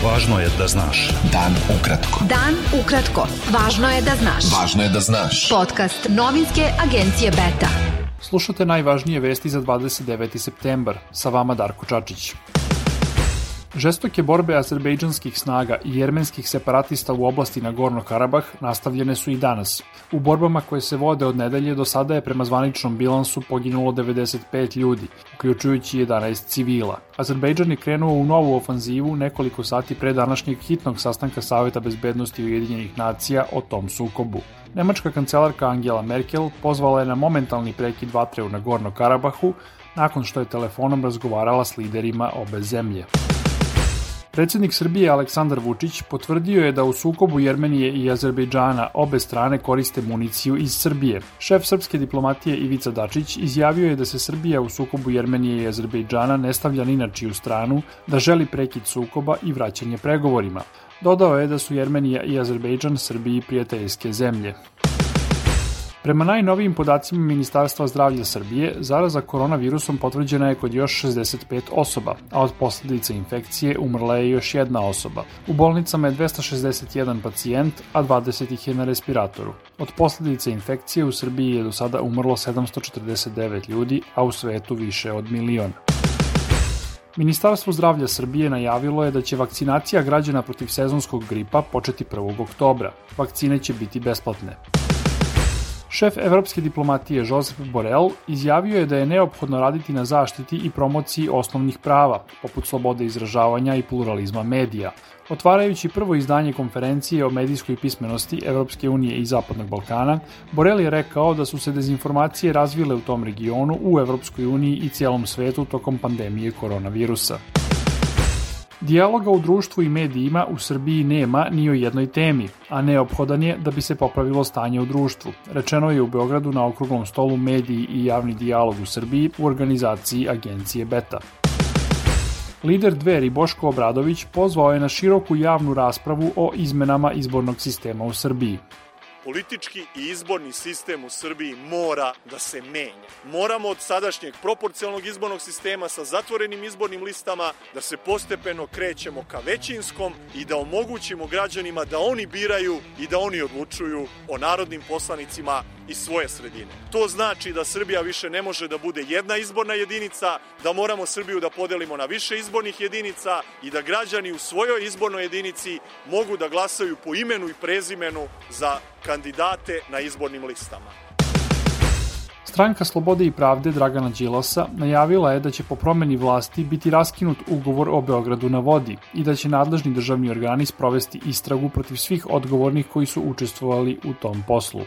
Važno je da znaš. Dan ukratko. Dan ukratko. Važno je da znaš. Važno je da znaš. Podcast novinske agencije Beta. Slušate najvažnije vesti za 29. septembar. Sa vama Darko Čačić. Žestoke borbe azerbejdžanskih snaga i jermenskih separatista u oblasti Nagorno Karabah nastavljene su i danas. U borbama koje se vode od nedelje do sada je prema zvaničnom bilansu poginulo 95 ljudi, uključujući 11 civila. Azerbejdžan je krenuo u novu ofanzivu nekoliko sati pre današnjeg hitnog sastanka Saveta bezbednosti Ujedinjenih nacija o tom sukobu. Nemačka kancelarka Angela Merkel pozvala je na momentalni prekid vatre u Nagorno Karabahu nakon što je telefonom razgovarala s liderima obe zemlje. Predsednik Srbije Aleksandar Vučić potvrdio je da u sukobu Jermenije i Azerbejdžana obe strane koriste municiju iz Srbije. Šef srpske diplomatije Ivica Dačić izjavio je da se Srbija u sukobu Jermenije i Azerbejdžana ne stavlja ni na čiju stranu, da želi prekid sukoba i vraćanje pregovorima. Dodao je da su Jermenija i Azerbejdžan Srbiji prijateljske zemlje. Prema najnovijim podacima Ministarstva zdravlja Srbije, zaraza koronavirusom potvrđena je kod još 65 osoba, a od posledica infekcije umrla je još jedna osoba. U bolnicama je 261 pacijent, a 20 ih je na respiratoru. Od posledica infekcije u Srbiji je do sada umrlo 749 ljudi, a u svetu više od miliona. Ministarstvo zdravlja Srbije najavilo je da će vakcinacija građana protiv sezonskog gripa početi 1. oktobra. Vakcine će biti besplatne. Šef evropske diplomatije Josep Borrell izjavio je da je neophodno raditi na zaštiti i promociji osnovnih prava, poput slobode izražavanja i pluralizma medija. Otvarajući prvo izdanje konferencije o medijskoj pismenosti Evropske unije i Zapadnog Balkana, Borrell je rekao da su se dezinformacije razvile u tom regionu, u Evropskoj uniji i cijelom svetu tokom pandemije koronavirusa. Dijaloga u društvu i medijima u Srbiji nema ni o jednoj temi, a neophodan je da bi se popravilo stanje u društvu. Rečeno je u Beogradu na okruglom stolu mediji i javni dijalog u Srbiji u organizaciji agencije Beta. Lider Dveri Boško Obradović pozvao je na široku javnu raspravu o izmenama izbornog sistema u Srbiji politički i izborni sistem u Srbiji mora da se menja. Moramo od sadašnjeg proporcionalnog izbornog sistema sa zatvorenim izbornim listama da se postepeno krećemo ka većinskom i da omogućimo građanima da oni biraju i da oni odlučuju o narodnim poslanicima iz svoje sredine. To znači da Srbija više ne može da bude jedna izborna jedinica, da moramo Srbiju da podelimo na više izbornih jedinica i da građani u svojoj izbornoj jedinici mogu da glasaju po imenu i prezimenu za kandidate na izbornim listama. Stranka Slobode i pravde Dragana Đilasa najavila je da će po promeni vlasti biti raskinut ugovor o Beogradu na vodi i da će nadležni državni organi sprovesti istragu protiv svih odgovornih koji su učestvovali u tom poslu.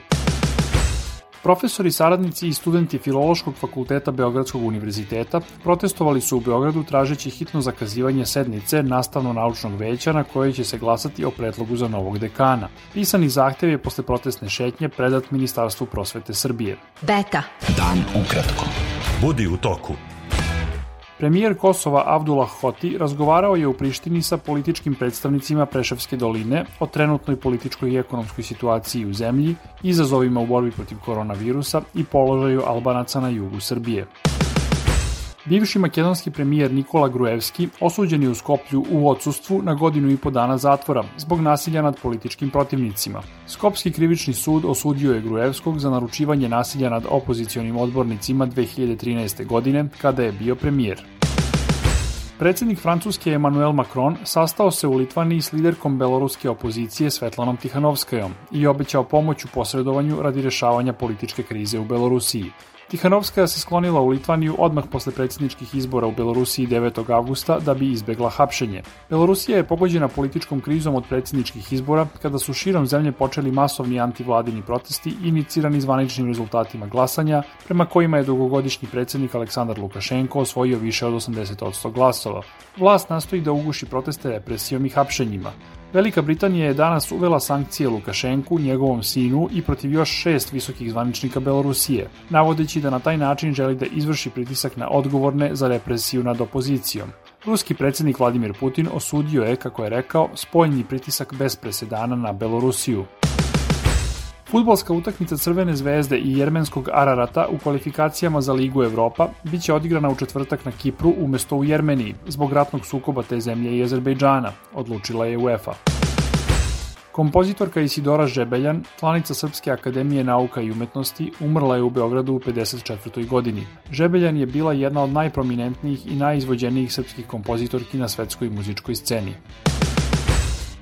Profesori, saradnici i studenti Filološkog fakulteta Beogradskog univerziteta protestovali su u Beogradu tražeći hitno zakazivanje sednice nastavno-naučnog veća na kojoj će se glasati o predlogu za novog dekana. Pisani zahtev je posle protestne šetnje predat Ministarstvu prosvete Srbije. Beta. Dan ukratko. Budi u toku. Premijer Kosova Abdullah Hoti razgovarao je u Prištini sa političkim predstavnicima Preševske doline o trenutnoj političkoj i ekonomskoj situaciji u zemlji, izazovima u borbi protiv koronavirusa i položaju Albanaca na jugu Srbije. Bivši makedonski premijer Nikola Gruevski osuđen je u Skoplju u odsustvu na godinu i po dana zatvora zbog nasilja nad političkim protivnicima. Skopski krivični sud osudio je Gruevskog za naručivanje nasilja nad opozicionim odbornicima 2013. godine kada je bio premijer. Predsednik Francuske Emmanuel Macron sastao se u Litvaniji s liderkom beloruske opozicije Svetlanom Tihanovskajom i obećao pomoć u posredovanju radi rešavanja političke krize u Belorusiji. Tihanovskaja se sklonila u Litvaniju odmah posle predsjedničkih izbora u Belorusiji 9. avgusta da bi izbegla hapšenje. Belorusija je pogođena političkom krizom od predsjedničkih izbora kada su širom zemlje počeli masovni antivladini protesti inicirani zvaničnim rezultatima glasanja prema kojima je dugogodišnji predsjednik Aleksandar Lukašenko osvojio više od 80% glasova. Vlast nastoji da uguši proteste represijom i hapšenjima. Velika Britanija je danas uvela sankcije Lukašenku, njegovom sinu i protiv još šest visokih zvaničnika Belorusije, navodeći da na taj način želi da izvrši pritisak na odgovorne za represiju nad opozicijom. Ruski predsednik Vladimir Putin osudio je, kako je rekao, spoljni pritisak bez presedana na Belorusiju. Futbolska utakmica Crvene zvezde i Jermenskog Ararata u kvalifikacijama za Ligu Evropa biće odigrana u četvrtak na Kipru umesto u Jermeniji zbog ratnog sukoba te zemlje i Azerbejdžana, odlučila je UEFA. Kompozitorka Isidora Žebeljan, članica Srpske akademije nauka i umetnosti, umrla je u Beogradu u 54. godini. Žebeljan je bila jedna od najprominentnijih i najizvođenijih srpskih kompozitorki na svetskoj muzičkoj sceni.